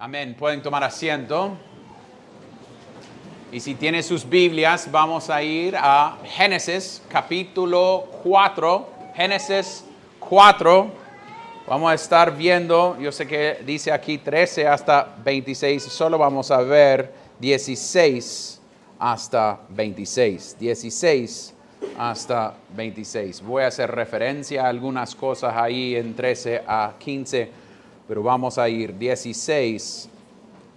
Amén. Pueden tomar asiento. Y si tienen sus Biblias, vamos a ir a Génesis capítulo 4. Génesis 4. Vamos a estar viendo, yo sé que dice aquí 13 hasta 26, solo vamos a ver 16 hasta 26. 16 hasta 26. Voy a hacer referencia a algunas cosas ahí en 13 a 15, pero vamos a ir 16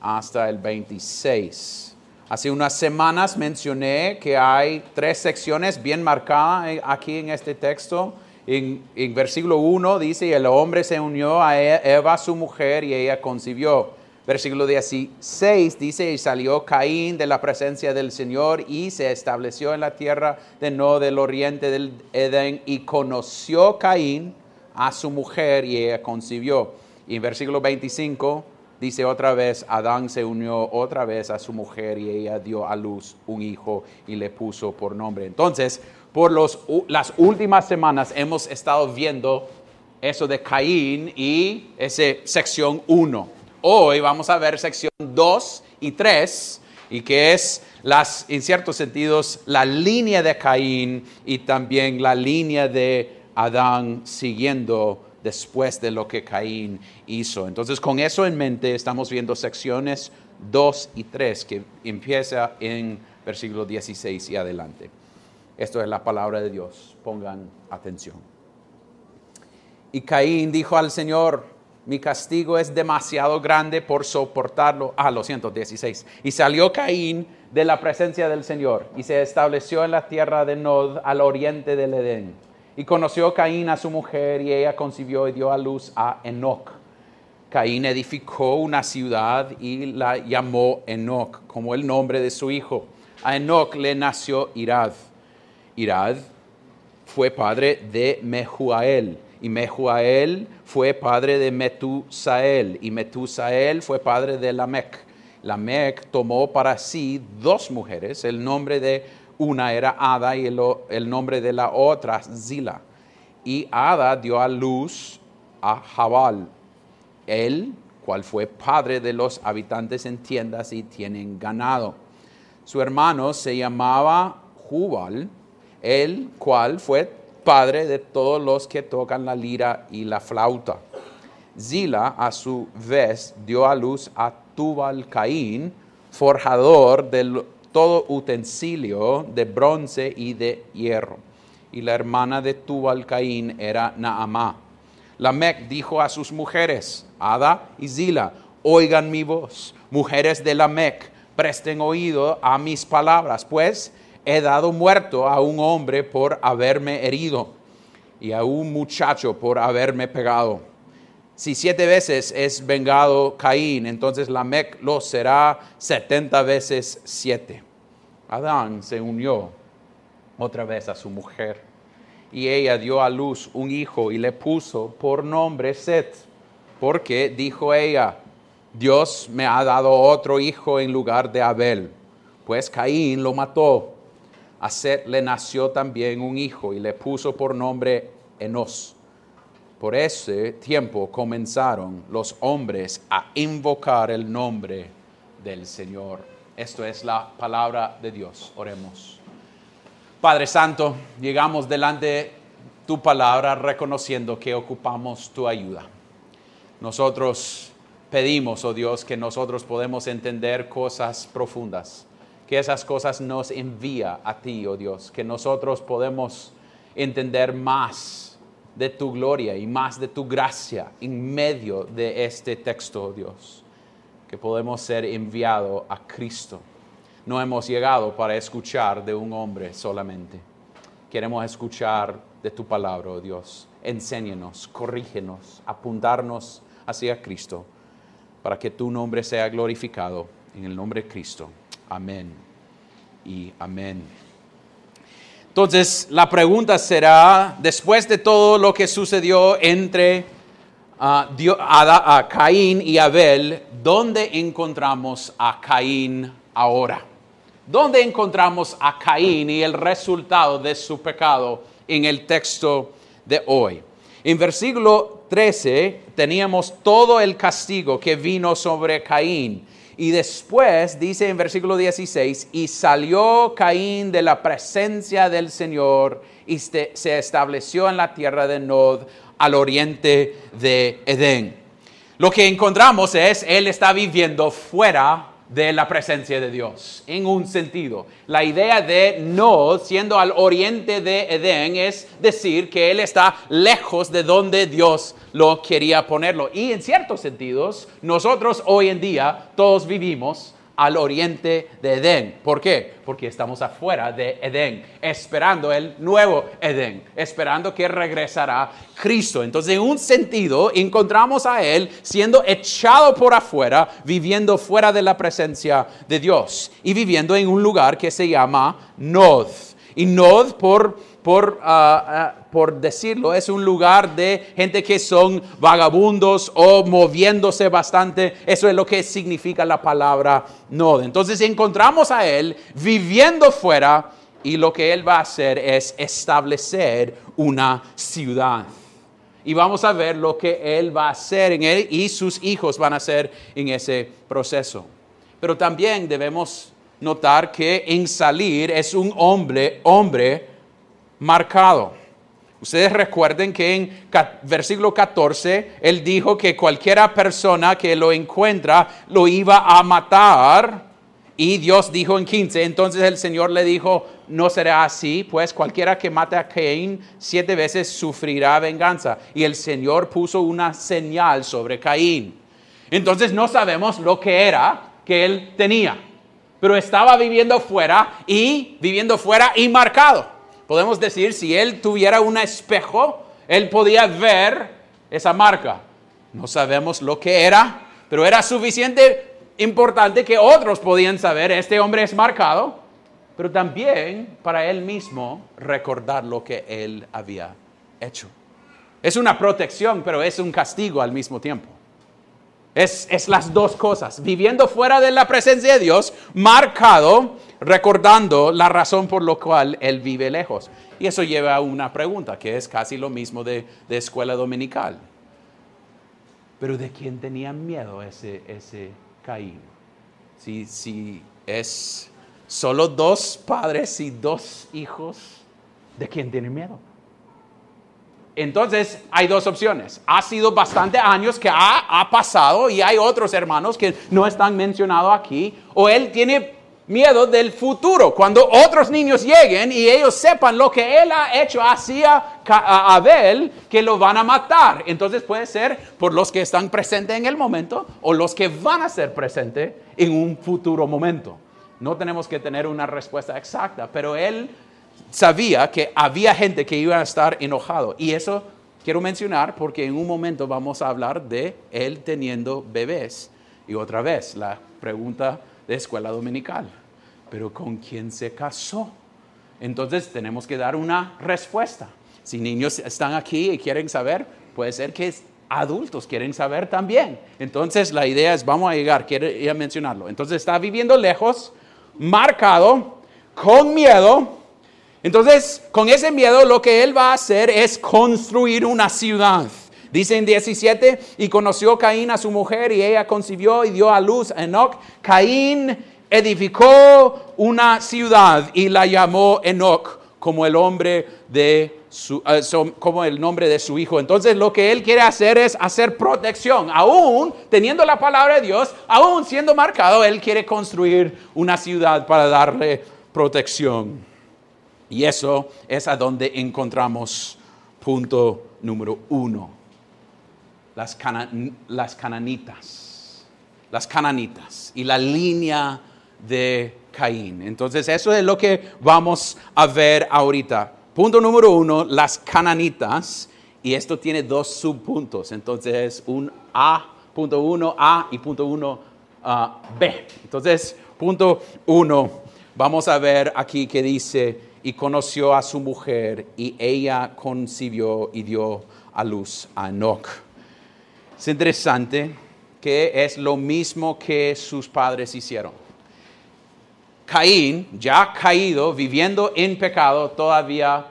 hasta el 26. Hace unas semanas mencioné que hay tres secciones bien marcadas aquí en este texto. En, versículo 1 dice, el hombre se unió a Eva, su mujer, y ella concibió. Versículo 16 dice, y salió Caín de la presencia del Señor y se estableció en la tierra de No del oriente del Edén y conoció Caín a su mujer y ella concibió. En versículo 25 dice otra vez, Adán se unió otra vez a su mujer y ella dio a luz un hijo y le puso por nombre. Entonces, por los, las últimas semanas hemos estado viendo eso de Caín y esa sección 1 Hoy vamos a ver sección 2 y 3, y que es, las, en ciertos sentidos, la línea de Caín y también la línea de Adán siguiendo después de lo que Caín hizo. Entonces, con eso en mente, estamos viendo secciones 2 y 3, que empieza en versículo 16 y adelante. Esto es la palabra de Dios. Pongan atención. Y Caín dijo al Señor, mi castigo es demasiado grande por soportarlo. Ah, lo siento, 16. Y salió Caín de la presencia del Señor y se estableció en la tierra de Nod al oriente del Edén. Y conoció Caín a su mujer y ella concibió y dio a luz a Enoch. Caín edificó una ciudad y la llamó Enoch como el nombre de su hijo. A Enoch le nació Irad. Irad fue padre de Mehuael y Mehuael fue padre de Metusael, y Metusael fue padre de Lamec. Lamec tomó para sí dos mujeres, el nombre de una era Ada y el, nombre de la otra Zila. Y Ada dio a luz a Jabal, él, cual fue padre de los habitantes en tiendas y tienen ganado. Su hermano se llamaba Jubal, el cual fue padre de todos los que tocan la lira y la flauta. Zila, a su vez, dio a luz a Tubal Caín, forjador de todo utensilio de bronce y de hierro. Y la hermana de Tubal Caín era Naamá. Lamec dijo a sus mujeres, Ada y Zila, oigan mi voz, mujeres de Lamec, presten oído a mis palabras, pues he dado muerto a un hombre por haberme herido y a un muchacho por haberme pegado. Si siete veces es vengado Caín, entonces Lamec lo será setenta veces siete. Adán se unió otra vez a su mujer y ella dio a luz un hijo y le puso por nombre Set, porque dijo ella, Dios me ha dado otro hijo en lugar de Abel, pues Caín lo mató a Seth le nació también un hijo y le puso por nombre Enos. Por ese tiempo comenzaron los hombres a invocar el nombre del Señor. Esto es la palabra de Dios. Oremos. Padre Santo, llegamos delante de tu palabra reconociendo que ocupamos tu ayuda. Nosotros pedimos, oh Dios, que nosotros podemos entender cosas profundas que esas cosas nos envía a ti, oh Dios, que nosotros podemos entender más de tu gloria y más de tu gracia en medio de este texto, oh Dios, que podemos ser enviados a Cristo. No hemos llegado para escuchar de un hombre solamente. Queremos escuchar de tu palabra, oh Dios. Enséñanos, corrígenos, apuntarnos hacia Cristo, para que tu nombre sea glorificado en el nombre de Cristo. Amén y amén. Entonces, la pregunta será, después de todo lo que sucedió entre uh, Caín y Abel, ¿dónde encontramos a Caín ahora? ¿Dónde encontramos a Caín y el resultado de su pecado en el texto de hoy? En versículo 13 teníamos todo el castigo que vino sobre Caín. Y después dice en versículo 16, y salió Caín de la presencia del Señor y se estableció en la tierra de Nod al oriente de Edén. Lo que encontramos es, él está viviendo fuera de la presencia de Dios, en un sentido. La idea de no siendo al oriente de Edén es decir que Él está lejos de donde Dios lo quería ponerlo. Y en ciertos sentidos, nosotros hoy en día todos vivimos al oriente de Edén. ¿Por qué? Porque estamos afuera de Edén, esperando el nuevo Edén, esperando que regresará Cristo. Entonces, en un sentido, encontramos a Él siendo echado por afuera, viviendo fuera de la presencia de Dios y viviendo en un lugar que se llama Nod. Y Nod por por, ah, ah, por decirlo, es un lugar de gente que son vagabundos o moviéndose bastante. Eso es lo que significa la palabra no. Entonces encontramos a Él viviendo fuera y lo que Él va a hacer es establecer una ciudad. Y vamos a ver lo que Él va a hacer en Él y sus hijos van a hacer en ese proceso. Pero también debemos notar que en salir es un hombre, hombre marcado. Ustedes recuerden que en versículo 14 él dijo que cualquiera persona que lo encuentra lo iba a matar. Y Dios dijo en 15, entonces el Señor le dijo, no será así, pues cualquiera que mate a Caín siete veces sufrirá venganza. Y el Señor puso una señal sobre Caín. Entonces no sabemos lo que era que él tenía, pero estaba viviendo fuera y viviendo fuera y marcado. Podemos decir, si él tuviera un espejo, él podía ver esa marca. No sabemos lo que era, pero era suficiente importante que otros podían saber, este hombre es marcado, pero también para él mismo recordar lo que él había hecho. Es una protección, pero es un castigo al mismo tiempo. Es, es, las dos cosas, viviendo fuera de la presencia de Dios, marcado recordando la razón por la cual él vive lejos. Y eso lleva a una pregunta, que es casi lo mismo de, escuela dominical. Pero ¿de quién tenía miedo ese, ese Caín? Si, si es solo dos padres y dos hijos, ¿de quién tiene miedo? Entonces hay dos opciones. Ha sido bastante años que ha, ha, pasado y hay otros hermanos que no están mencionados aquí. O él tiene miedo del futuro, cuando otros niños lleguen y ellos sepan lo que él ha hecho hacia Abel, que lo van a matar. Entonces puede ser por los que están presentes en el momento o los que van a ser presentes en un futuro momento. No tenemos que tener una respuesta exacta, pero él sabía que había gente que iba a estar enojado. Y eso quiero mencionar porque en un momento vamos a hablar de él teniendo bebés. Y otra vez, la pregunta de escuela dominical pero ¿con quién se casó? Entonces tenemos que dar una respuesta. Si niños están aquí y quieren saber, puede ser que adultos quieren saber también. Entonces la idea es, vamos a llegar, quiero mencionarlo. Entonces está viviendo lejos, marcado, con miedo. Entonces, con ese miedo lo que él va a hacer es construir una ciudad. Dice en 17, y conoció Caín a su mujer y ella concibió y dio a luz a Enoch. Caín edificó una ciudad y la llamó Enoch como el hombre de eh, nombre de su hijo. Entonces lo que él quiere hacer es hacer protección. Aún teniendo la palabra de Dios, aún siendo marcado, él quiere construir una ciudad para darle protección. Y eso es a donde encontramos punto número uno. Las, las cananitas. Las cananitas. Y la línea de Caín. Entonces eso es lo que vamos a ver ahorita. Punto número uno, las cananitas. Y esto tiene dos subpuntos. Entonces un A, punto uno, A y punto uno, ah, B. Entonces, punto uno, vamos a ver aquí que dice, y conoció a su mujer y ella concibió y dio a luz a Enoch. Es interesante que es lo mismo que sus padres hicieron. Caín, ya caído, viviendo en pecado, todavía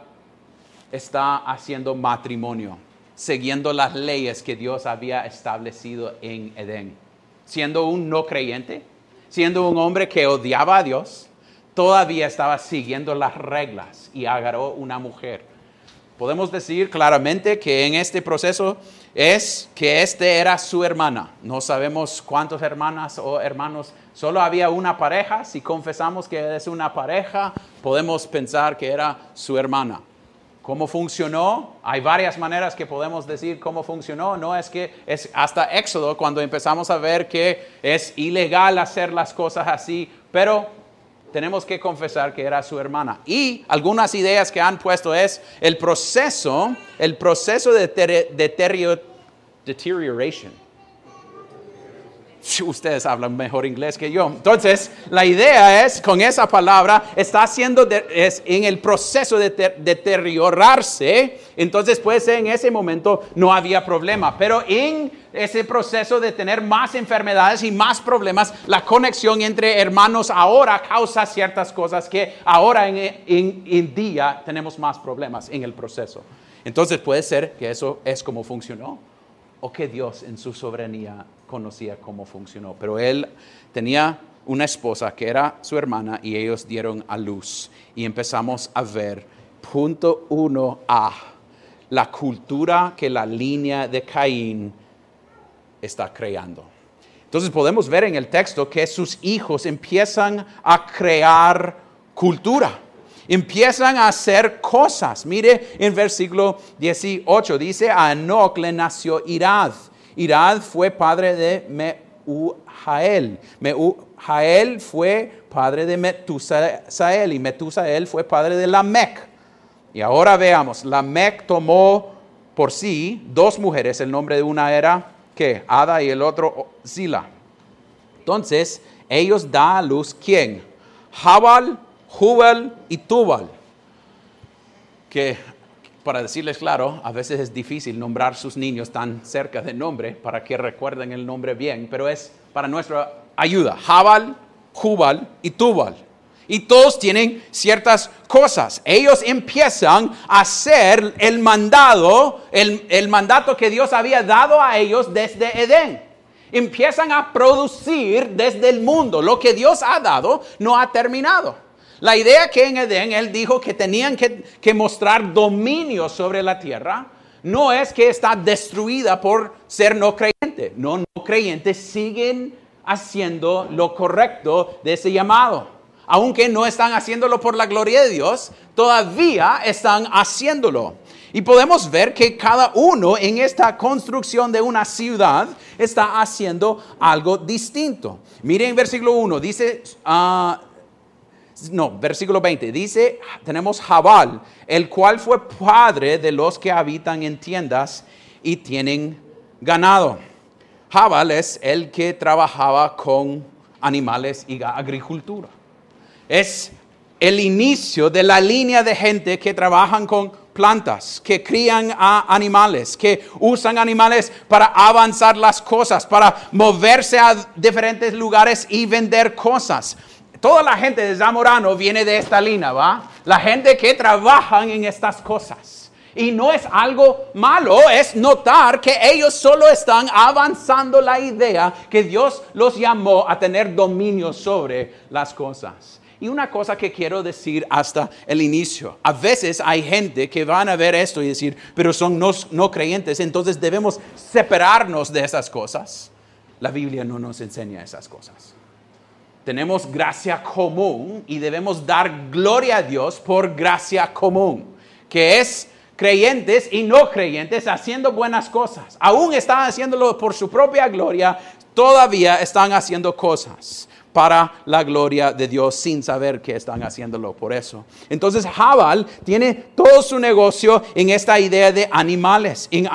está haciendo matrimonio. siguiendo las leyes que Dios había establecido en Edén. Siendo un no creyente, siendo un hombre que odiaba a Dios, todavía estaba siguiendo las reglas y agarró una mujer. Podemos decir claramente que en este proceso es que este era su hermana. No sabemos cuántas hermanas o hermanos, solo había una pareja. Si confesamos que es una pareja, podemos pensar que era su hermana. ¿Cómo funcionó? Hay varias maneras que podemos decir cómo funcionó. No es que es hasta Éxodo cuando empezamos a ver que es ilegal hacer las cosas así, pero tenemos que confesar que era su hermana. Y algunas ideas que han puesto es el proceso, el proceso de deterioration Ustedes hablan mejor inglés que yo. Entonces, la idea es, con esa palabra, está haciendo, es en el proceso de deteriorarse. Entonces, puede ser en ese momento no había problema. Pero en ese proceso de tener más enfermedades y más problemas, la conexión entre hermanos ahora causa ciertas cosas que ahora en, en, en día tenemos más problemas en el proceso. Entonces, puede ser que eso es como funcionó o que Dios en su soberanía conocía cómo funcionó. Pero él tenía una esposa que era su hermana y ellos dieron a luz. Y empezamos a ver, punto uno A, la cultura que la línea de Caín está creando. Entonces podemos ver en el texto que sus hijos empiezan a crear cultura empiezan a hacer cosas. Mire en versículo 18, dice, a Enoch le nació Irad. Irad fue padre de Meujael. Meujael fue padre de Metusael y Metusael fue padre de Lamec. Y ahora veamos, Lamec tomó por sí dos mujeres, el nombre de una era que Ada y el otro Zila. Entonces, ellos da a luz quién? Jabal Jubal y Tubal, que para decirles claro, a veces es difícil nombrar sus niños tan cerca del nombre para que recuerden el nombre bien, pero es para nuestra ayuda. Jabal, Jubal y Tubal. Y todos tienen ciertas cosas. Ellos empiezan a hacer el mandado, el, el mandato que Dios había dado a ellos desde Edén empiezan a producir desde el mundo. Lo que Dios ha dado no ha terminado. La idea que en Edén él dijo que tenían que, mostrar dominio sobre la tierra, no es que está destruida por ser no creyente. No, no creyentes siguen haciendo lo correcto de ese llamado. Aunque no están haciéndolo por la gloria de Dios, todavía están haciéndolo. Y podemos ver que cada uno en esta construcción de una ciudad está haciendo algo distinto. Miren versículo 1, dice, ah, no, versículo 20, dice, tenemos Jabal, el cual fue padre de los que habitan en tiendas y tienen ganado. Jabal es el que trabajaba con animales y agricultura. Es el inicio de la línea de gente que trabajan con plantas, que crían a animales, que usan animales para avanzar las cosas, para moverse a diferentes lugares y vender cosas. Toda la gente de Zamorano viene de esta línea, ¿va? La gente que trabajan en estas cosas. Y no es algo malo, es notar que ellos solo están avanzando la idea que Dios los llamó a tener dominio sobre las cosas. Y una cosa que quiero decir hasta el inicio, a veces hay gente que van a ver esto y decir, pero son no, no creyentes, entonces debemos separarnos de esas cosas. La Biblia no nos enseña esas cosas tenemos gracia común y debemos dar gloria a Dios por gracia común, que es creyentes y no creyentes haciendo buenas cosas. Aún están haciéndolo por su propia gloria, todavía están haciendo cosas para la gloria de Dios sin saber que están haciéndolo por eso. Entonces Jabal tiene todo su negocio en esta idea de animales, en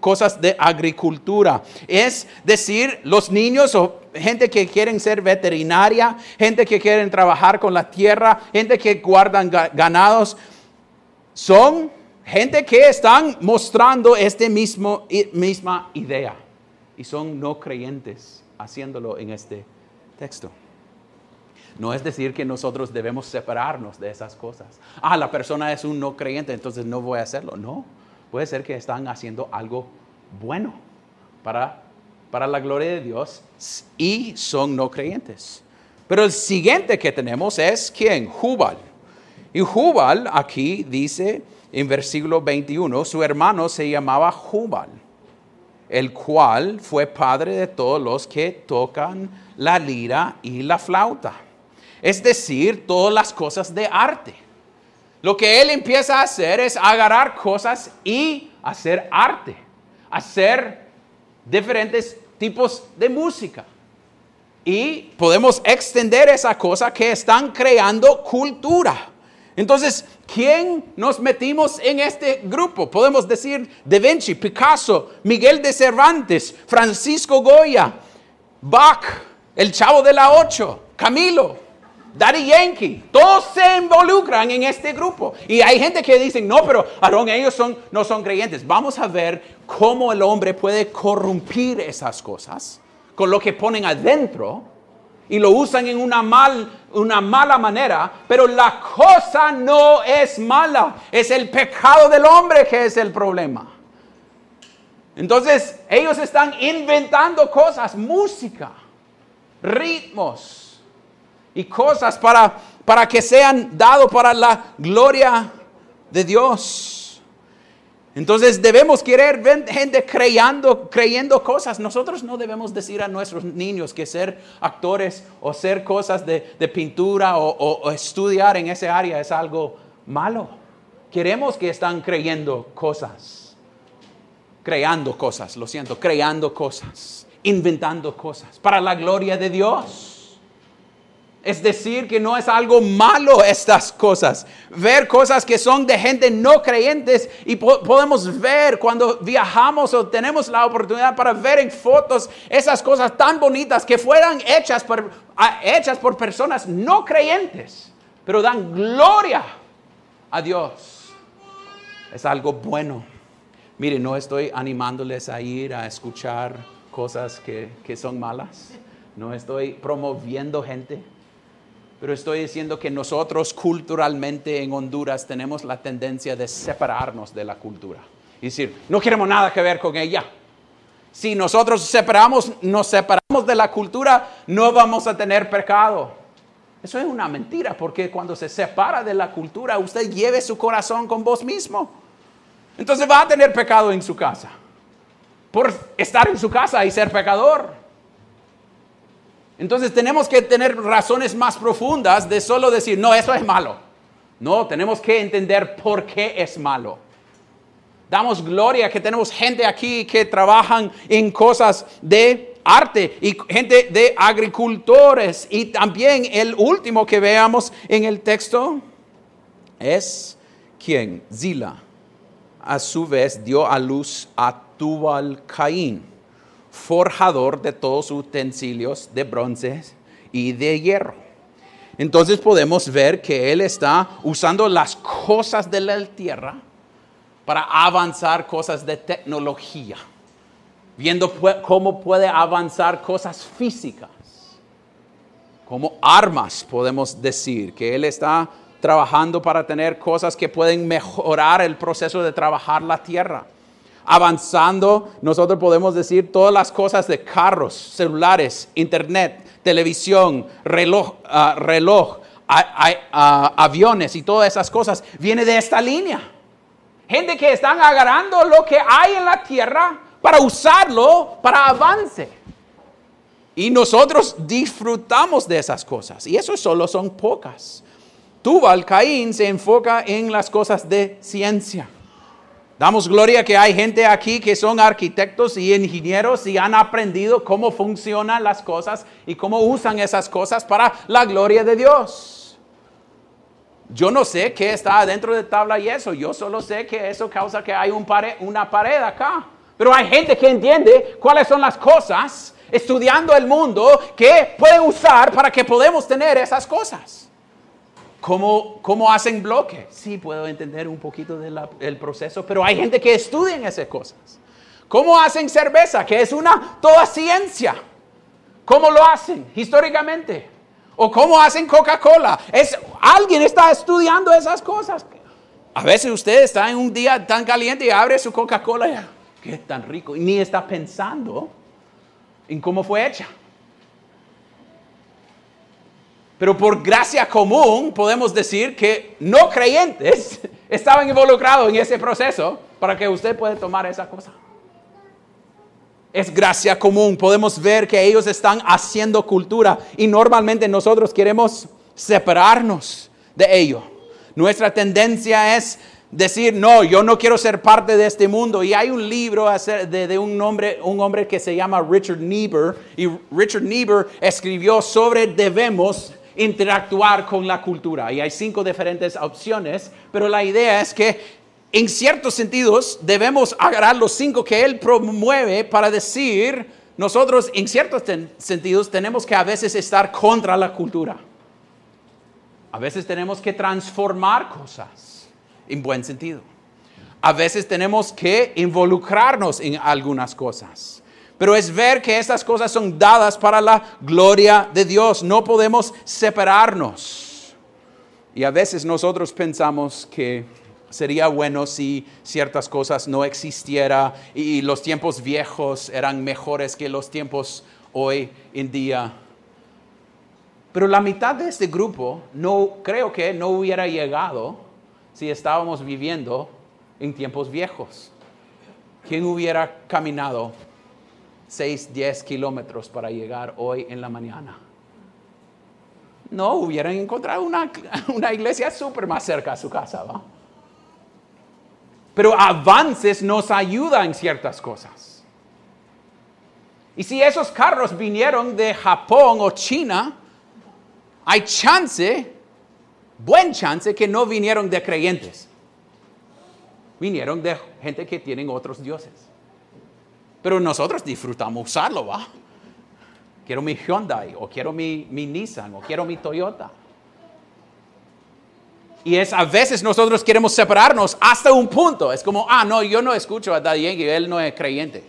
cosas de agricultura. Es decir, los niños o gente que quieren ser veterinaria, gente que quieren trabajar con la tierra, gente que guardan ganados, son gente que están mostrando esta misma idea y son no creyentes haciéndolo en este texto. No es decir que nosotros debemos separarnos de esas cosas. Ah, la persona es un no creyente, entonces no voy a hacerlo. No, puede ser que están haciendo algo bueno para, para la gloria de Dios y son no creyentes. Pero el siguiente que tenemos es quién? Jubal. Y Jubal aquí dice en versículo 21, su hermano se llamaba Jubal, el cual fue padre de todos los que tocan la lira y la flauta. Es decir, todas las cosas de arte. Lo que él empieza a hacer es agarrar cosas y hacer arte, hacer diferentes tipos de música. Y podemos extender esa cosa que están creando cultura. Entonces, ¿quién nos metimos en este grupo? Podemos decir Da Vinci, Picasso, Miguel de Cervantes, Francisco Goya, Bach, el Chavo de la Ocho, Camilo, Daddy Yankee, todos se involucran en este grupo. Y hay gente que dice, no, pero Aarón, ellos son, no son creyentes. Vamos a ver cómo el hombre puede corrompir esas cosas con lo que ponen adentro y lo usan en una, mal, una mala manera, pero la cosa no es mala, es el pecado del hombre que es el problema. Entonces ellos están inventando cosas, música, ritmos y cosas para, para que sean dados para la gloria de Dios. Entonces debemos querer gente creyendo, creyendo cosas. Nosotros no debemos decir a nuestros niños que ser actores o ser cosas de, pintura o, estudiar en ese área es algo malo. Queremos que están creyendo cosas, creando cosas, lo siento, creando cosas, inventando cosas para la gloria de Dios. Es decir, que no es algo malo estas cosas. Ver cosas que son de gente no creyentes y podemos ver cuando viajamos o tenemos la oportunidad para ver en fotos esas cosas tan bonitas que fueran hechas por, hechas por personas no creyentes, pero dan gloria a Dios. Es algo bueno. Mire, no estoy animándoles a ir a escuchar cosas que, que son malas. No estoy promoviendo gente pero estoy diciendo que nosotros culturalmente en Honduras tenemos la tendencia de separarnos de la cultura. Y decir, no queremos nada que ver con ella. Si nosotros separamos, nos separamos de la cultura, no vamos a tener pecado. Eso es una mentira, porque cuando se separa de la cultura, usted lleve su corazón con vos mismo. Entonces va a tener pecado en su casa. Por estar en su casa y ser pecador. Entonces tenemos que tener razones más profundas de solo decir, no, eso es malo. No, tenemos que entender por qué es malo. Damos gloria que tenemos gente aquí que trabajan en cosas de arte y gente de agricultores. Y también el último que veamos en el texto es quién? Zila. A su vez dio a luz a Tubal Caín forjador de todos utensilios de bronce y de hierro. Entonces podemos ver que Él está usando las cosas de la tierra para avanzar cosas de tecnología, viendo cómo puede avanzar cosas físicas, como armas, podemos decir, que Él está trabajando para tener cosas que pueden mejorar el proceso de trabajar la tierra avanzando, nosotros podemos decir todas las cosas de carros, celulares, internet, televisión, reloj, ah, reloj aviones y todas esas cosas, viene de esta línea. Gente que están agarrando lo que hay en la tierra para usarlo para avance. Y nosotros disfrutamos de esas cosas. Y eso solo son pocas. Tubal Caín se enfoca en las cosas de ciencia. Damos gloria que hay gente aquí que son arquitectos y ingenieros y han aprendido cómo funcionan las cosas y cómo usan esas cosas para la gloria de Dios. Yo no sé qué está dentro de tabla y eso. Yo solo sé que eso causa que hay un una pared acá. Pero hay gente que entiende cuáles son las cosas estudiando el mundo que pueden usar para que podamos tener esas cosas. ¿Cómo, hacen bloque? Sí, puedo entender un poquito del proceso, pero hay gente que estudia en esas cosas. ¿Cómo hacen cerveza? Que es una toda ciencia. ¿Cómo lo hacen históricamente? ¿O cómo hacen Coca-Cola? Es, alguien está estudiando esas cosas. A veces usted está en un día tan caliente y abre su Coca-Cola y, qué tan rico, y ni está pensando en cómo fue hecha. Pero por gracia común podemos decir que no creyentes estaban involucrados en ese proceso para que usted pueda tomar esa cosa. Es gracia común. Podemos ver que ellos están haciendo cultura y normalmente nosotros queremos separarnos de ello. Nuestra tendencia es decir, no, yo no quiero ser parte de este mundo. Y hay un libro de, un, hombre, un hombre que se llama Richard Niebuhr. Y Richard Niebuhr escribió sobre debemos interactuar con la cultura. Y hay cinco diferentes opciones, pero la idea es que en ciertos sentidos debemos agarrar los cinco que él promueve para decir, nosotros en ciertos sentidos tenemos que a veces estar contra la cultura. A veces tenemos que transformar cosas en buen sentido. A veces tenemos que involucrarnos en algunas cosas. Pero es ver que estas cosas son dadas para la gloria de Dios. No podemos separarnos. Y a veces nosotros pensamos que sería bueno si ciertas cosas no existieran y los tiempos viejos eran mejores que los tiempos hoy en día. Pero la mitad de este grupo no creo que no hubiera llegado si estábamos viviendo en tiempos viejos. ¿Quién hubiera caminado 6, 10 kilómetros para llegar hoy en la mañana? No hubieran encontrado una, una iglesia súper más cerca a su casa, ¿va? Pero avances nos ayudan en ciertas cosas. Y si esos carros vinieron de Japón o China, hay chance, buen chance, que no vinieron de creyentes. Vinieron de gente que tienen otros dioses. Pero nosotros disfrutamos usarlo, ¿va? Quiero mi Hyundai, o quiero mi, mi Nissan, o quiero mi Toyota. Y es a veces nosotros queremos separarnos hasta un punto. Es como, ah, no, yo no escucho a Daddy él no es creyente.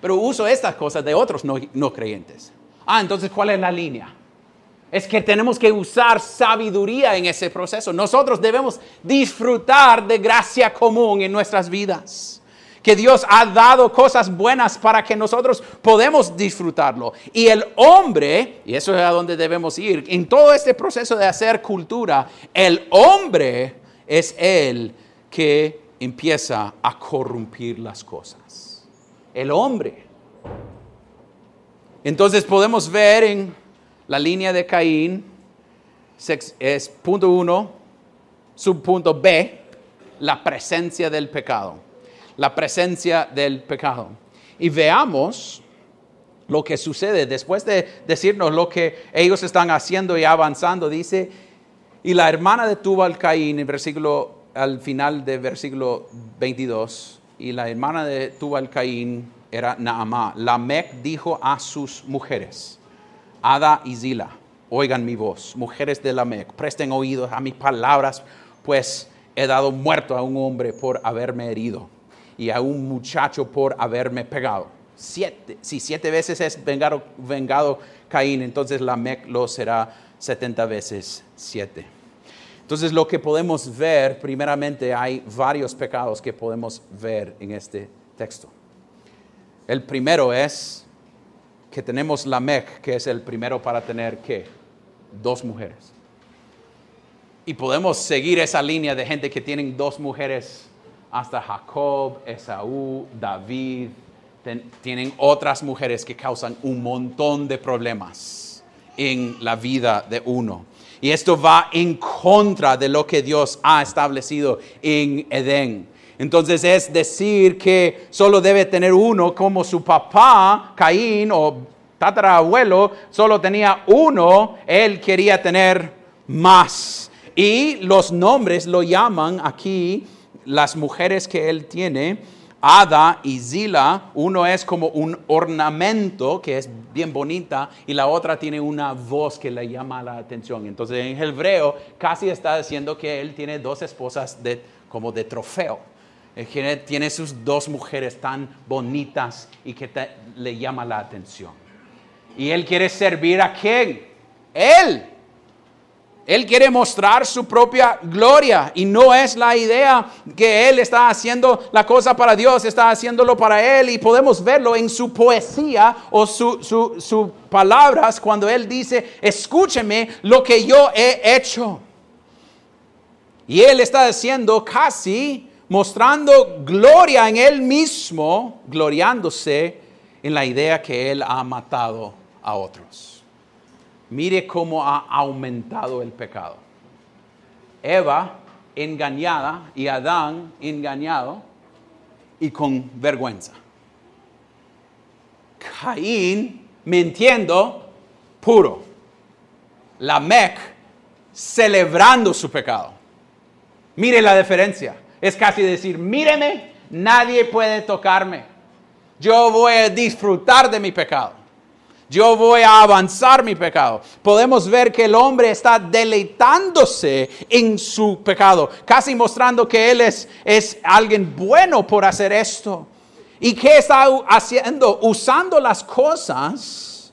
Pero uso estas cosas de otros no, no creyentes. Ah, entonces, ¿cuál es la línea? Es que tenemos que usar sabiduría en ese proceso. Nosotros debemos disfrutar de gracia común en nuestras vidas que Dios ha dado cosas buenas para que nosotros podemos disfrutarlo. Y el hombre, y eso es a donde debemos ir, en todo este proceso de hacer cultura, el hombre es el que empieza a corrompir las cosas. El hombre. Entonces podemos ver en la línea de Caín, es punto uno, subpunto B, la presencia del pecado la presencia del pecado. Y veamos lo que sucede después de decirnos lo que ellos están haciendo y avanzando. Dice, y la hermana de Tubal Caín, en versículo, al final del versículo 22, y la hermana de Tubal Caín era Naamá. Lamec dijo a sus mujeres, Ada y Zila, oigan mi voz, mujeres de Lamec, presten oídos a mis palabras, pues he dado muerto a un hombre por haberme herido y a un muchacho por haberme pegado. Siete, si siete veces es vengado, vengado Caín, entonces la Mec lo será setenta veces siete. Entonces lo que podemos ver, primeramente hay varios pecados que podemos ver en este texto. El primero es que tenemos la Mec, que es el primero para tener ¿qué? Dos mujeres. Y podemos seguir esa línea de gente que tienen dos mujeres hasta Jacob, Esaú, David, tienen otras mujeres que causan un montón de problemas en la vida de uno. Y esto va en contra de lo que Dios ha establecido en Edén. Entonces es decir que solo debe tener uno como su papá, Caín o tatarabuelo, solo tenía uno, él quería tener más. Y los nombres lo llaman aquí las mujeres que él tiene, Ada y Zila, uno es como un ornamento que es bien bonita y la otra tiene una voz que le llama la atención. Entonces en hebreo casi está diciendo que él tiene dos esposas de, como de trofeo. Él tiene sus dos mujeres tan bonitas y que le llama la atención. Y él quiere servir a quién? Él. Él quiere mostrar su propia gloria y no es la idea que Él está haciendo la cosa para Dios, está haciéndolo para Él y podemos verlo en su poesía o sus su, palabras cuando Él dice, escúcheme lo que yo he hecho. Y Él está haciendo casi mostrando gloria en Él mismo, gloriándose en la idea que Él ha matado a otros. Mire cómo ha aumentado el pecado. Eva engañada y Adán engañado y con vergüenza. Caín mintiendo puro. Lamec celebrando su pecado. Mire la diferencia. Es casi decir, míreme, nadie puede tocarme. Yo voy a disfrutar de mi pecado. Yo voy a avanzar mi pecado. Podemos ver que el hombre está deleitándose en su pecado, casi mostrando que él es, es alguien bueno por hacer esto. ¿Y qué está haciendo? Usando las cosas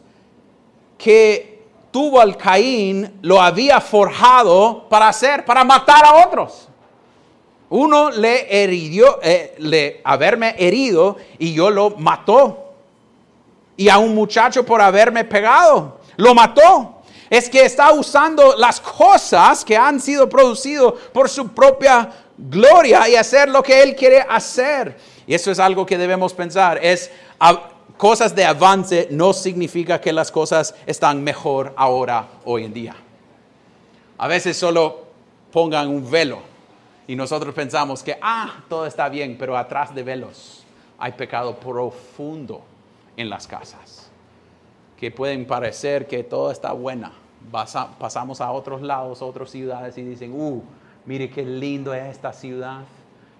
que tuvo al Caín, lo había forjado para hacer, para matar a otros. Uno le herió, eh, le haberme herido y yo lo mató y a un muchacho por haberme pegado. Lo mató. Es que está usando las cosas que han sido producidas por su propia gloria y hacer lo que él quiere hacer. Y eso es algo que debemos pensar. Es cosas de avance no significa que las cosas están mejor ahora, hoy en día. A veces solo pongan un velo y nosotros pensamos que, ah, todo está bien, pero atrás de velos hay pecado profundo en las casas, que pueden parecer que todo está buena. pasamos a otros lados, otras ciudades y dicen, uh, mire qué lindo es esta ciudad.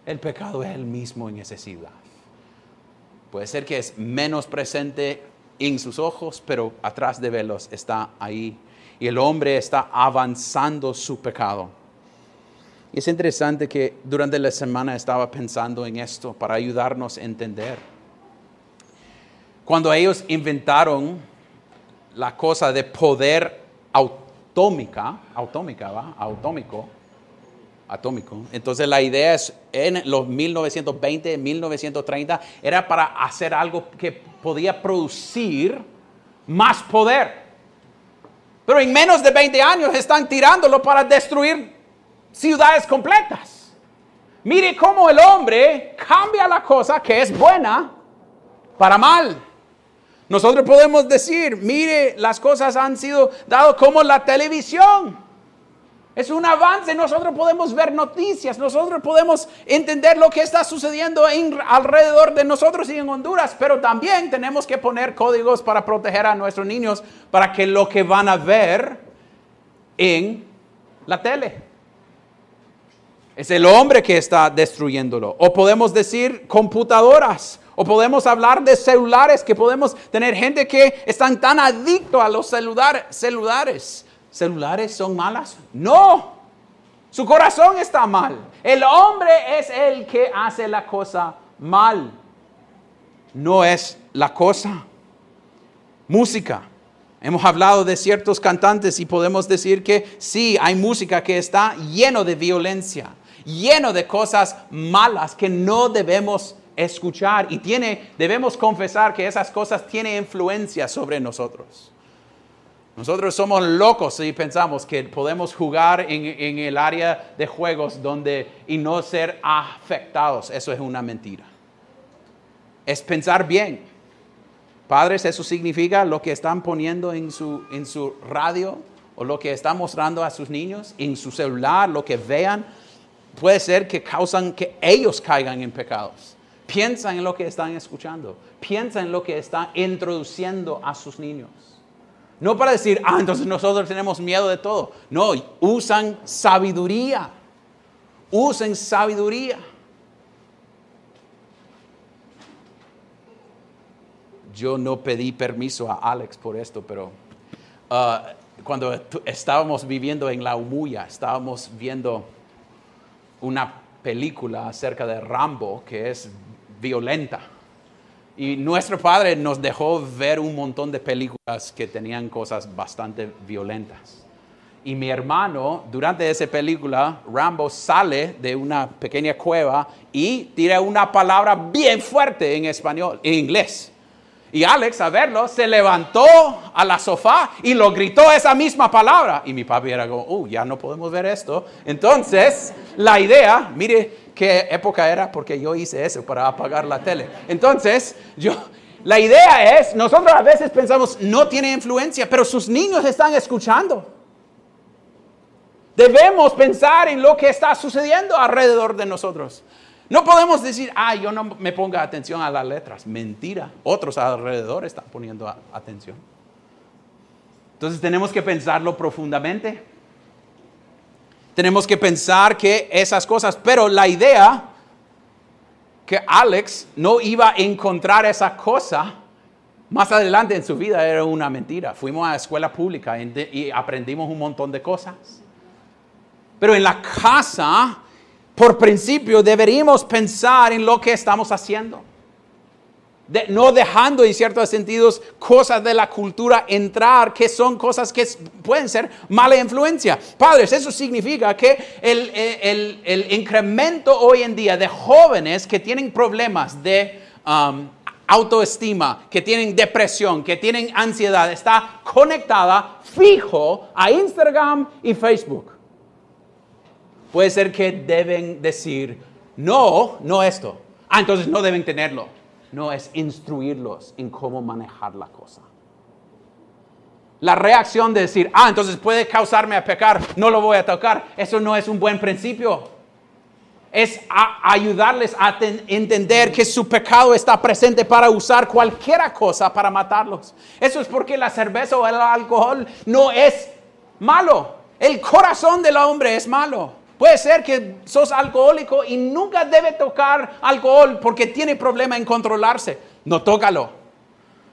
El pecado es el mismo en esa ciudad. Puede ser que es menos presente en sus ojos, pero atrás de velos está ahí. Y el hombre está avanzando su pecado. Y es interesante que durante la semana estaba pensando en esto para ayudarnos a entender cuando ellos inventaron la cosa de poder autómica, autómica, ¿va? Autómico, atómico. Entonces la idea es en los 1920, 1930, era para hacer algo que podía producir más poder. Pero en menos de 20 años están tirándolo para destruir ciudades completas. Mire cómo el hombre cambia la cosa que es buena para mal. Nosotros podemos decir, mire, las cosas han sido dadas como la televisión. Es un avance, nosotros podemos ver noticias, nosotros podemos entender lo que está sucediendo alrededor de nosotros y en Honduras, pero también tenemos que poner códigos para proteger a nuestros niños para que lo que van a ver en la tele. Es el hombre que está destruyéndolo. O podemos decir computadoras o podemos hablar de celulares, que podemos tener gente que están tan adictos a los celulares. ¿Celulares son malas? No. Su corazón está mal. El hombre es el que hace la cosa mal. No es la cosa. Música. Hemos hablado de ciertos cantantes y podemos decir que sí, hay música que está lleno de violencia, lleno de cosas malas que no debemos escuchar y tiene, debemos confesar que esas cosas tienen influencia sobre nosotros. Nosotros somos locos y pensamos que podemos jugar en, en, el área de juegos donde y no ser afectados. Eso es una mentira. Es pensar bien. Padres, eso significa lo que están poniendo en su, en su radio o lo que están mostrando a sus niños, en su celular, lo que vean, puede ser que causan que ellos caigan en pecados. Piensa en lo que están escuchando. Piensa en lo que están introduciendo a sus niños. No para decir, ah, entonces nosotros tenemos miedo de todo. No, usan sabiduría. Usen sabiduría. Yo no pedí permiso a Alex por esto, pero uh, cuando estábamos viviendo en La Umuya, estábamos viendo una película acerca de Rambo, que es violenta. Y nuestro padre nos dejó ver un montón de películas que tenían cosas bastante violentas. Y mi hermano, durante esa película, Rambo sale de una pequeña cueva y tira una palabra bien fuerte en español, en inglés. Y Alex, a verlo, se levantó a la sofá y lo gritó esa misma palabra. Y mi papi era como, uh, ya no podemos ver esto. Entonces, la idea, mire qué época era, porque yo hice eso para apagar la tele. Entonces, yo, la idea es, nosotros a veces pensamos, no tiene influencia, pero sus niños están escuchando. Debemos pensar en lo que está sucediendo alrededor de nosotros. No podemos decir, ah, yo no me ponga atención a las letras. Mentira. Otros alrededor están poniendo atención. Entonces tenemos que pensarlo profundamente. Tenemos que pensar que esas cosas, pero la idea que Alex no iba a encontrar esa cosa más adelante en su vida era una mentira. Fuimos a la escuela pública y aprendimos un montón de cosas. Pero en la casa, por principio, deberíamos pensar en lo que estamos haciendo. No dejando en ciertos sentidos cosas de la cultura entrar, que son cosas que pueden ser mala influencia. Padres, eso significa que el, el, el, incremento hoy en día de jóvenes que tienen problemas de um, autoestima, que tienen depresión, que tienen ansiedad, está conectada fijo a Instagram y Facebook. Puede ser que deben decir, no, no esto. Ah, entonces no deben tenerlo. No, es instruirlos en cómo manejar la cosa. La reacción de decir, ah, entonces puede causarme a pecar, no lo voy a tocar, eso no es un buen principio. Es ayudarles a entender que su pecado está presente para usar cualquier cosa para matarlos. Eso es porque la cerveza o el alcohol no es malo. El corazón del hombre es malo. Puede ser que sos alcohólico y nunca debe tocar alcohol porque tiene problema en controlarse. No tócalo.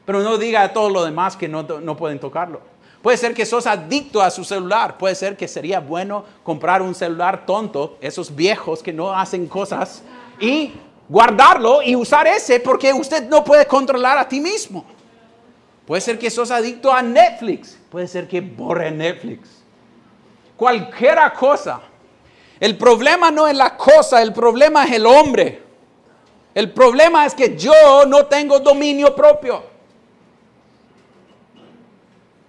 Pero no diga a todos los demás que no, no pueden tocarlo. Puede ser que sos adicto a su celular. Puede ser que sería bueno comprar un celular tonto, esos viejos que no hacen cosas, y guardarlo y usar ese porque usted no puede controlar a ti mismo. Puede ser que sos adicto a Netflix. Puede ser que borre Netflix. Cualquiera cosa el problema no es la cosa, el problema es el hombre. El problema es que yo no tengo dominio propio.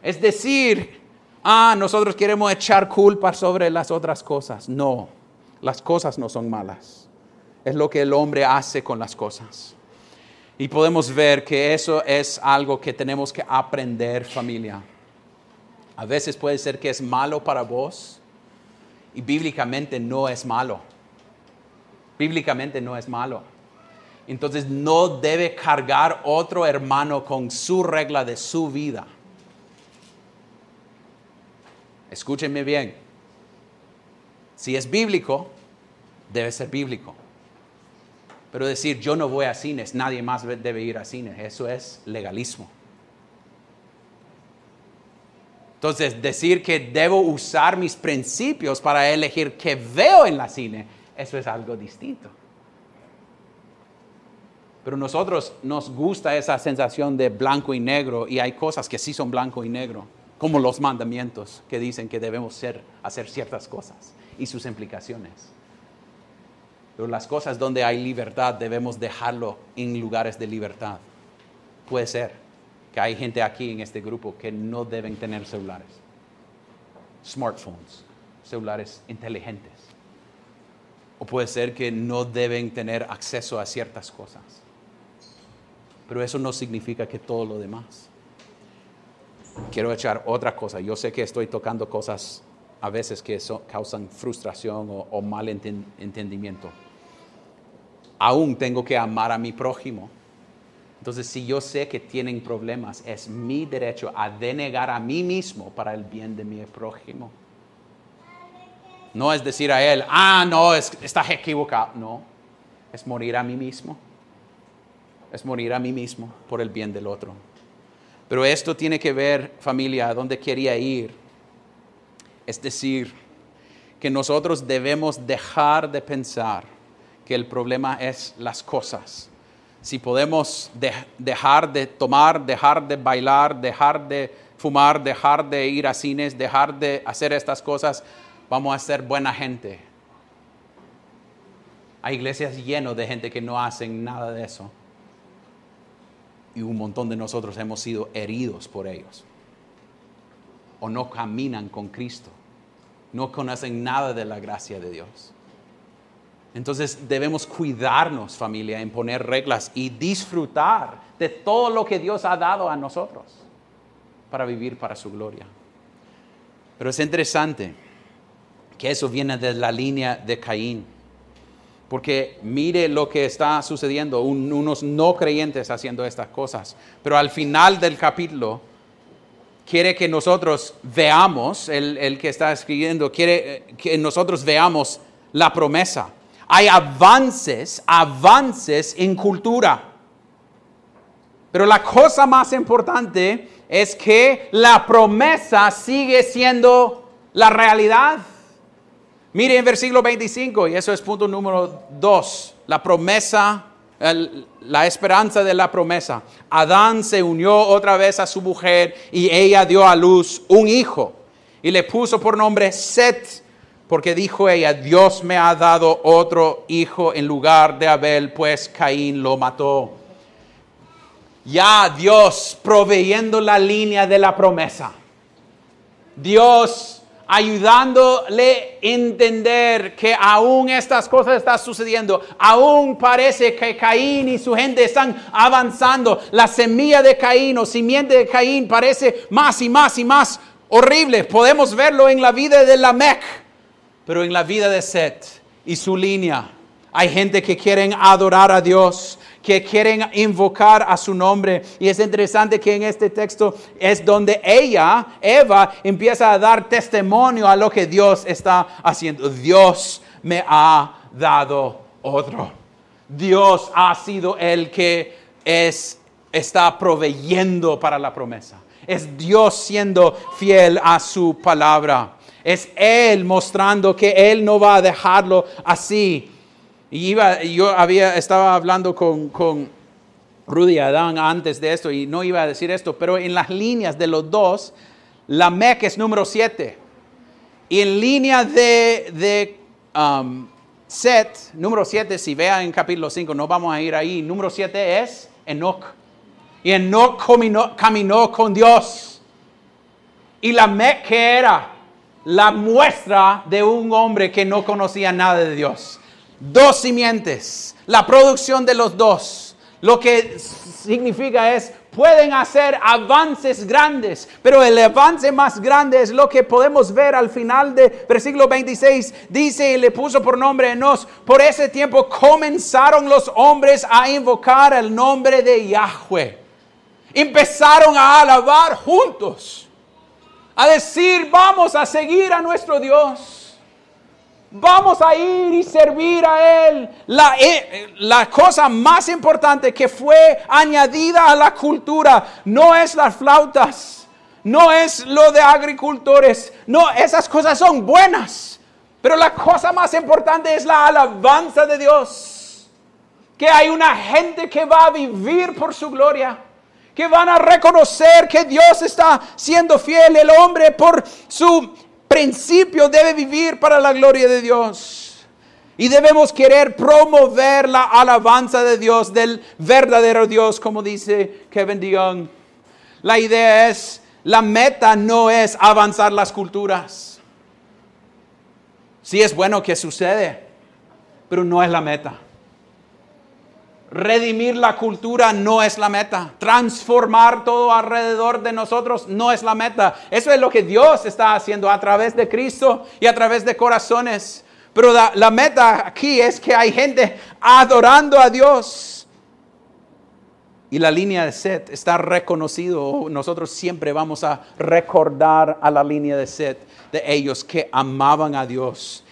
Es decir, ah, nosotros queremos echar culpa sobre las otras cosas. No, las cosas no son malas. Es lo que el hombre hace con las cosas. Y podemos ver que eso es algo que tenemos que aprender familia. A veces puede ser que es malo para vos, y bíblicamente no es malo. Bíblicamente no es malo. Entonces no debe cargar otro hermano con su regla de su vida. Escúchenme bien. Si es bíblico, debe ser bíblico. Pero decir yo no voy a cines, nadie más debe ir a cines, eso es legalismo. Entonces, decir que debo usar mis principios para elegir qué veo en la cine, eso es algo distinto. Pero nosotros nos gusta esa sensación de blanco y negro y hay cosas que sí son blanco y negro, como los mandamientos que dicen que debemos ser, hacer ciertas cosas y sus implicaciones. Pero las cosas donde hay libertad debemos dejarlo en lugares de libertad. Puede ser que hay gente aquí en este grupo que no deben tener celulares, smartphones, celulares inteligentes. O puede ser que no deben tener acceso a ciertas cosas. Pero eso no significa que todo lo demás. Quiero echar otra cosa. Yo sé que estoy tocando cosas a veces que causan frustración o, mal entendimiento. Aún tengo que amar a mi prójimo entonces, si yo sé que tienen problemas, es mi derecho a denegar a mí mismo para el bien de mi prójimo. No es decir a él, ah, no, estás equivocado. No, es morir a mí mismo. Es morir a mí mismo por el bien del otro. Pero esto tiene que ver, familia, a dónde quería ir. Es decir, que nosotros debemos dejar de pensar que el problema es las cosas si podemos de- dejar de tomar, dejar de bailar, dejar de fumar, dejar de ir a cines, dejar de hacer estas cosas, vamos a ser buena gente. Hay iglesias llenas de gente que no hacen nada de eso. Y un montón de nosotros hemos sido heridos por ellos. O no caminan con Cristo. No conocen nada de la gracia de Dios. Entonces debemos cuidarnos, familia, en poner reglas y disfrutar de todo lo que Dios ha dado a nosotros para vivir para su gloria. Pero es interesante que eso viene de la línea de Caín. Porque mire lo que está sucediendo, un- unos no creyentes haciendo estas cosas. Pero al final del capítulo, quiere que nosotros veamos, el, el que está escribiendo, quiere eh, que nosotros veamos la promesa. Hay avances, avances en cultura. Pero la cosa más importante es que la promesa sigue siendo la realidad. Mire en versículo 25, y eso es punto número 2, la promesa, la esperanza de la promesa. Adán se unió otra vez a su mujer y ella dio a luz un hijo y le puso por nombre Set, porque dijo ella, Dios me ha dado otro hijo en lugar de Abel, pues Caín lo mató. Ya Dios proveyendo la línea de la promesa. Dios ayudándole a entender que aún estas cosas están sucediendo, aún parece que Caín y su gente están avanzando, la semilla de Caín o simiente de Caín parece más y más y más horrible. Podemos verlo en la vida de Lamec, pero en la vida de Set y su línea hay gente que quieren adorar a Dios, que quieren invocar a su nombre. Y es interesante que en este texto es donde ella, Eva, empieza a dar testimonio a lo que Dios está haciendo. Dios me ha dado otro. Dios ha sido el que es, está proveyendo para la promesa. Es Dios siendo fiel a su palabra. Es Él mostrando que Él no va a dejarlo así. Y iba, yo había, estaba hablando con, con Rudy Adán antes de esto y no iba a decir esto, pero en las líneas de los dos, la Mec es número 7. Y en línea de, de um, Set, número 7, si vean en capítulo 5, no vamos a ir ahí, número 7 es Enoch. Y Enoch caminó, caminó con Dios. Y la Mec que era la muestra de un hombre que no conocía nada de Dios dos simientes, la producción de los dos. Lo que significa es, pueden hacer avances grandes, pero el avance más grande es lo que podemos ver al final de versículo 26. Dice, y le puso por nombre Enos, por ese tiempo comenzaron los hombres a invocar el nombre de Yahweh. Empezaron a alabar juntos, a decir, vamos a seguir a nuestro Dios. Vamos a ir y servir a Él. La, eh, la, cosa más importante que fue añadida a la cultura no es las flautas, no es lo de agricultores, no, esas cosas son buenas. Pero la cosa más importante es la alabanza de Dios. Que hay una gente que va a vivir por su gloria. Que van a reconocer que Dios está siendo fiel. El hombre por su principio debe vivir para la gloria de Dios. Y debemos querer promover la alabanza de Dios, del verdadero Dios, como dice Kevin DeYoung. La idea es, la meta no es avanzar las culturas. Sí es bueno que sucede, pero no es la meta. Redimir la cultura no es la meta. Transformar todo alrededor de nosotros no es la meta. Eso es lo que Dios está haciendo a través de Cristo y a través de corazones. Pero la, meta aquí es que hay gente adorando a Dios. Y la línea de Set está reconocido. Nosotros siempre vamos a recordar a la línea de Set de ellos que amaban a Dios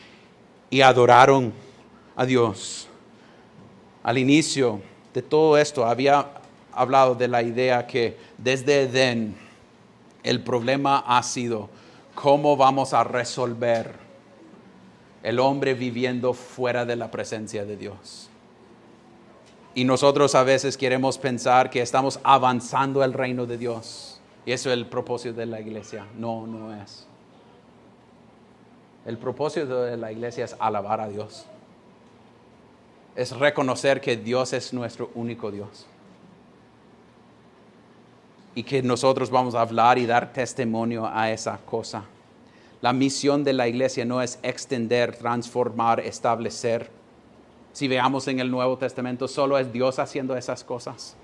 y adoraron a Dios. Al inicio de todo esto había hablado de la idea que desde Edén el problema ha sido cómo vamos a resolver el hombre viviendo fuera de la presencia de Dios. Y nosotros a veces queremos pensar que estamos avanzando el reino de Dios. Y eso es el propósito de la iglesia. No, no es. El propósito de la iglesia es alabar a Dios. Es reconocer que Dios es nuestro único Dios. Y que nosotros vamos a hablar y dar testimonio a esa cosa. La misión de la iglesia no es extender, transformar, establecer si veamos en el Nuevo Testamento, solo es Dios haciendo esas cosas.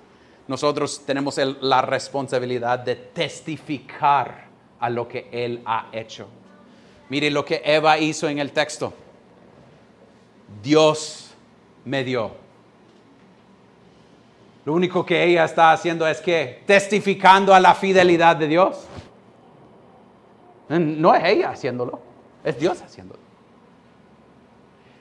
Nosotros tenemos la responsabilidad de testificar a lo que Él ha hecho. Mire lo que Eva hizo en el texto. Dios me dio. Lo único que ella está haciendo es que testificando a la fidelidad de Dios. No es ella haciéndolo, es Dios haciéndolo.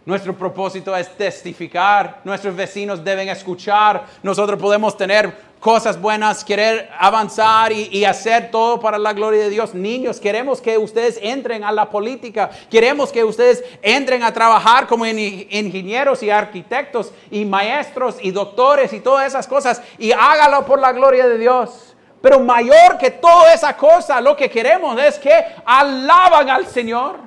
Nuestro propósito es testificar, nuestros vecinos deben escuchar, nosotros podemos tener cosas buenas, querer avanzar y, hacer todo para la gloria de Dios. Niños, queremos que ustedes entren a la política, queremos que ustedes entren a trabajar como ingenieros y arquitectos y maestros y doctores y todas esas cosas y hágalo por la gloria de Dios. Pero mayor que toda esa cosa, lo que queremos es que alaban al Señor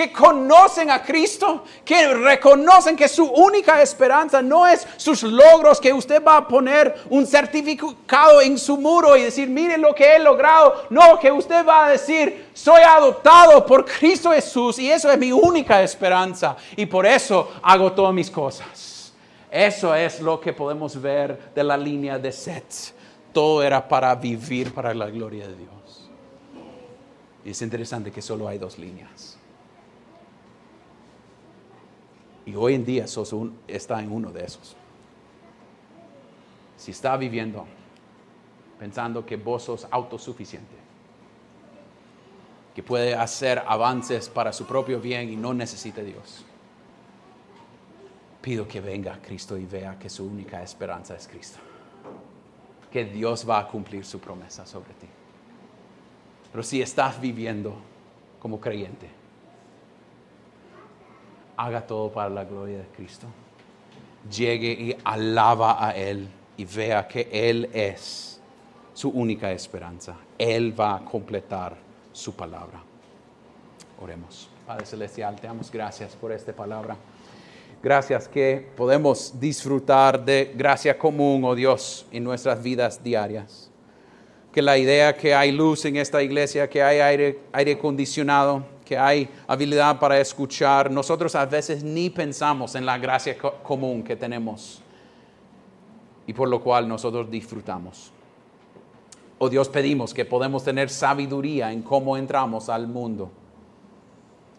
que conocen a Cristo, que reconocen que su única esperanza no es sus logros, que usted va a poner un certificado en su muro y decir, mire lo que he logrado. No, que usted va a decir, soy adoptado por Cristo Jesús y eso es mi única esperanza y por eso hago todas mis cosas. Eso es lo que podemos ver de la línea de Seth. Todo era para vivir para la gloria de Dios. Y es interesante que solo hay dos líneas. Y hoy en día sos está en uno de esos. Si está viviendo pensando que vos sos autosuficiente, que puede hacer avances para su propio bien y no necesita Dios, pido que venga Cristo y vea que su única esperanza es Cristo. Que Dios va a cumplir su promesa sobre ti. Pero si estás viviendo como creyente, haga todo para la gloria de Cristo. Llegue y alaba a Él y vea que Él es su única esperanza. Él va a completar su palabra. Oremos. Padre Celestial, te damos gracias por esta palabra. Gracias que podemos disfrutar de gracia común, oh Dios, en nuestras vidas diarias. Que la idea que hay luz en esta iglesia, que hay aire, aire acondicionado, que hay habilidad para escuchar, nosotros a veces ni pensamos en la gracia común que tenemos y por lo cual nosotros disfrutamos. Oh Dios, pedimos que podemos tener sabiduría en cómo entramos al mundo,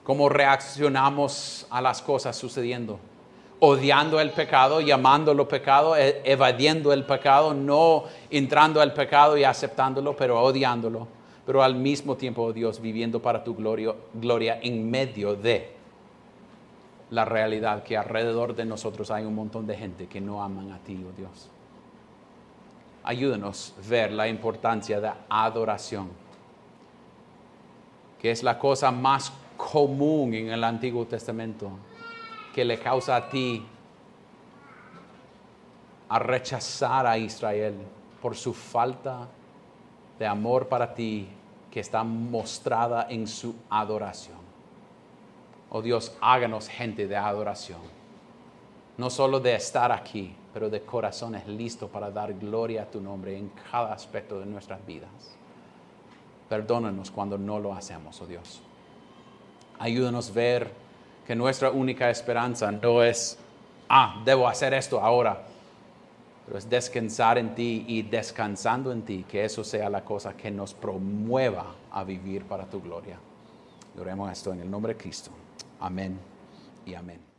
cómo reaccionamos a las cosas sucediendo, odiando el pecado, llamándolo pecado, e-, evadiendo el pecado, no entrando al pecado y aceptándolo, pero odiándolo pero al mismo tiempo, oh Dios, viviendo para tu gloria, gloria en medio de la realidad que alrededor de nosotros hay un montón de gente que no aman a ti, oh Dios. Ayúdanos a ver la importancia de adoración, que es la cosa más común en el Antiguo Testamento, que le causa a ti a rechazar a Israel por su falta de amor para ti que está mostrada en su adoración. Oh Dios, háganos gente de adoración. No solo de estar aquí, pero de corazones listos para dar gloria a tu nombre en cada aspecto de nuestras vidas. Perdónanos cuando no lo hacemos, oh Dios. Ayúdanos a ver que nuestra única esperanza no es, ah, debo hacer esto ahora es descansar en ti y descansando en ti, que eso sea la cosa que nos promueva a vivir para tu gloria. Oremos esto en el nombre de Cristo. Amén y amén.